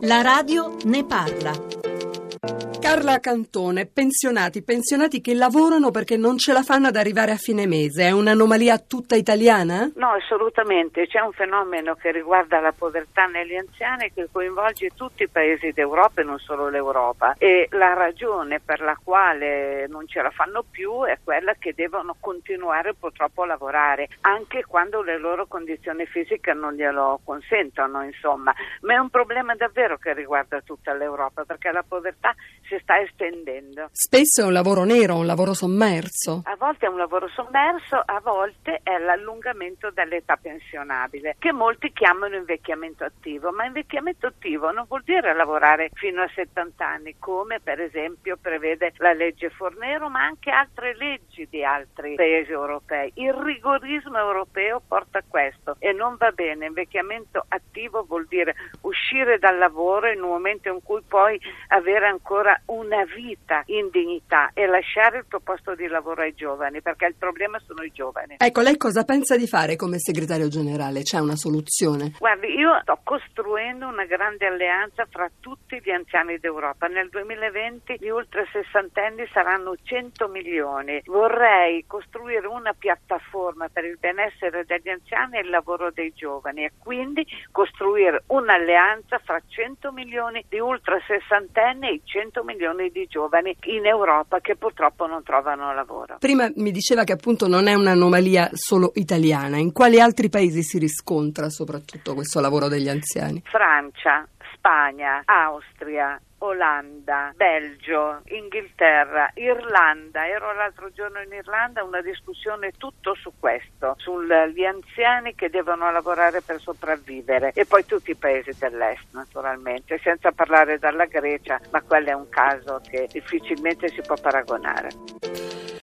La radio ne parla. Carla Cantone, pensionati, pensionati che lavorano perché non ce la fanno ad arrivare a fine mese. È un'anomalia tutta italiana? No, assolutamente. C'è un fenomeno che riguarda la povertà negli anziani che coinvolge tutti i paesi d'Europa e non solo l'Europa. E la ragione per la quale non ce la fanno più è quella che devono continuare purtroppo a lavorare, anche quando le loro condizioni fisiche non glielo consentono, insomma. Ma è un problema davvero che riguarda tutta l'Europa perché la povertà si si sta estendendo. Spesso è un lavoro nero, un lavoro sommerso. A volte è un lavoro sommerso, a volte è l'allungamento dell'età pensionabile, che molti chiamano invecchiamento attivo, ma invecchiamento attivo non vuol dire lavorare fino a 70 anni, come per esempio prevede la legge Fornero, ma anche altre leggi di altri paesi europei. Il rigorismo europeo porta a questo e non va bene. Invecchiamento attivo vuol dire uscire dal lavoro in un momento in cui puoi avere ancora una vita in dignità e lasciare il tuo posto di lavoro ai giovani, perché il problema sono i giovani. Ecco, lei cosa pensa di fare come segretario generale? C'è una soluzione? Guardi, io sto costruendo una grande alleanza fra tutti gli anziani d'Europa. Nel 2020 gli ultra sessantenni saranno 100 milioni. Vorrei costruire una piattaforma per il benessere degli anziani e il lavoro dei giovani e quindi costruire un'alleanza fra 100 milioni di ultra sessantenni e 100 milioni milioni di giovani in Europa che purtroppo non trovano lavoro. Prima mi diceva che appunto non è un'anomalia solo italiana, in quali altri paesi si riscontra soprattutto questo lavoro degli anziani? Francia, Spagna, Austria, Olanda, Belgio, Inghilterra, Irlanda. Ero l'altro giorno in Irlanda, una discussione tutto su questo, sugli anziani che devono lavorare per sopravvivere e poi tutti i paesi dell'est naturalmente, senza parlare della Grecia, ma quello è un caso che difficilmente si può paragonare.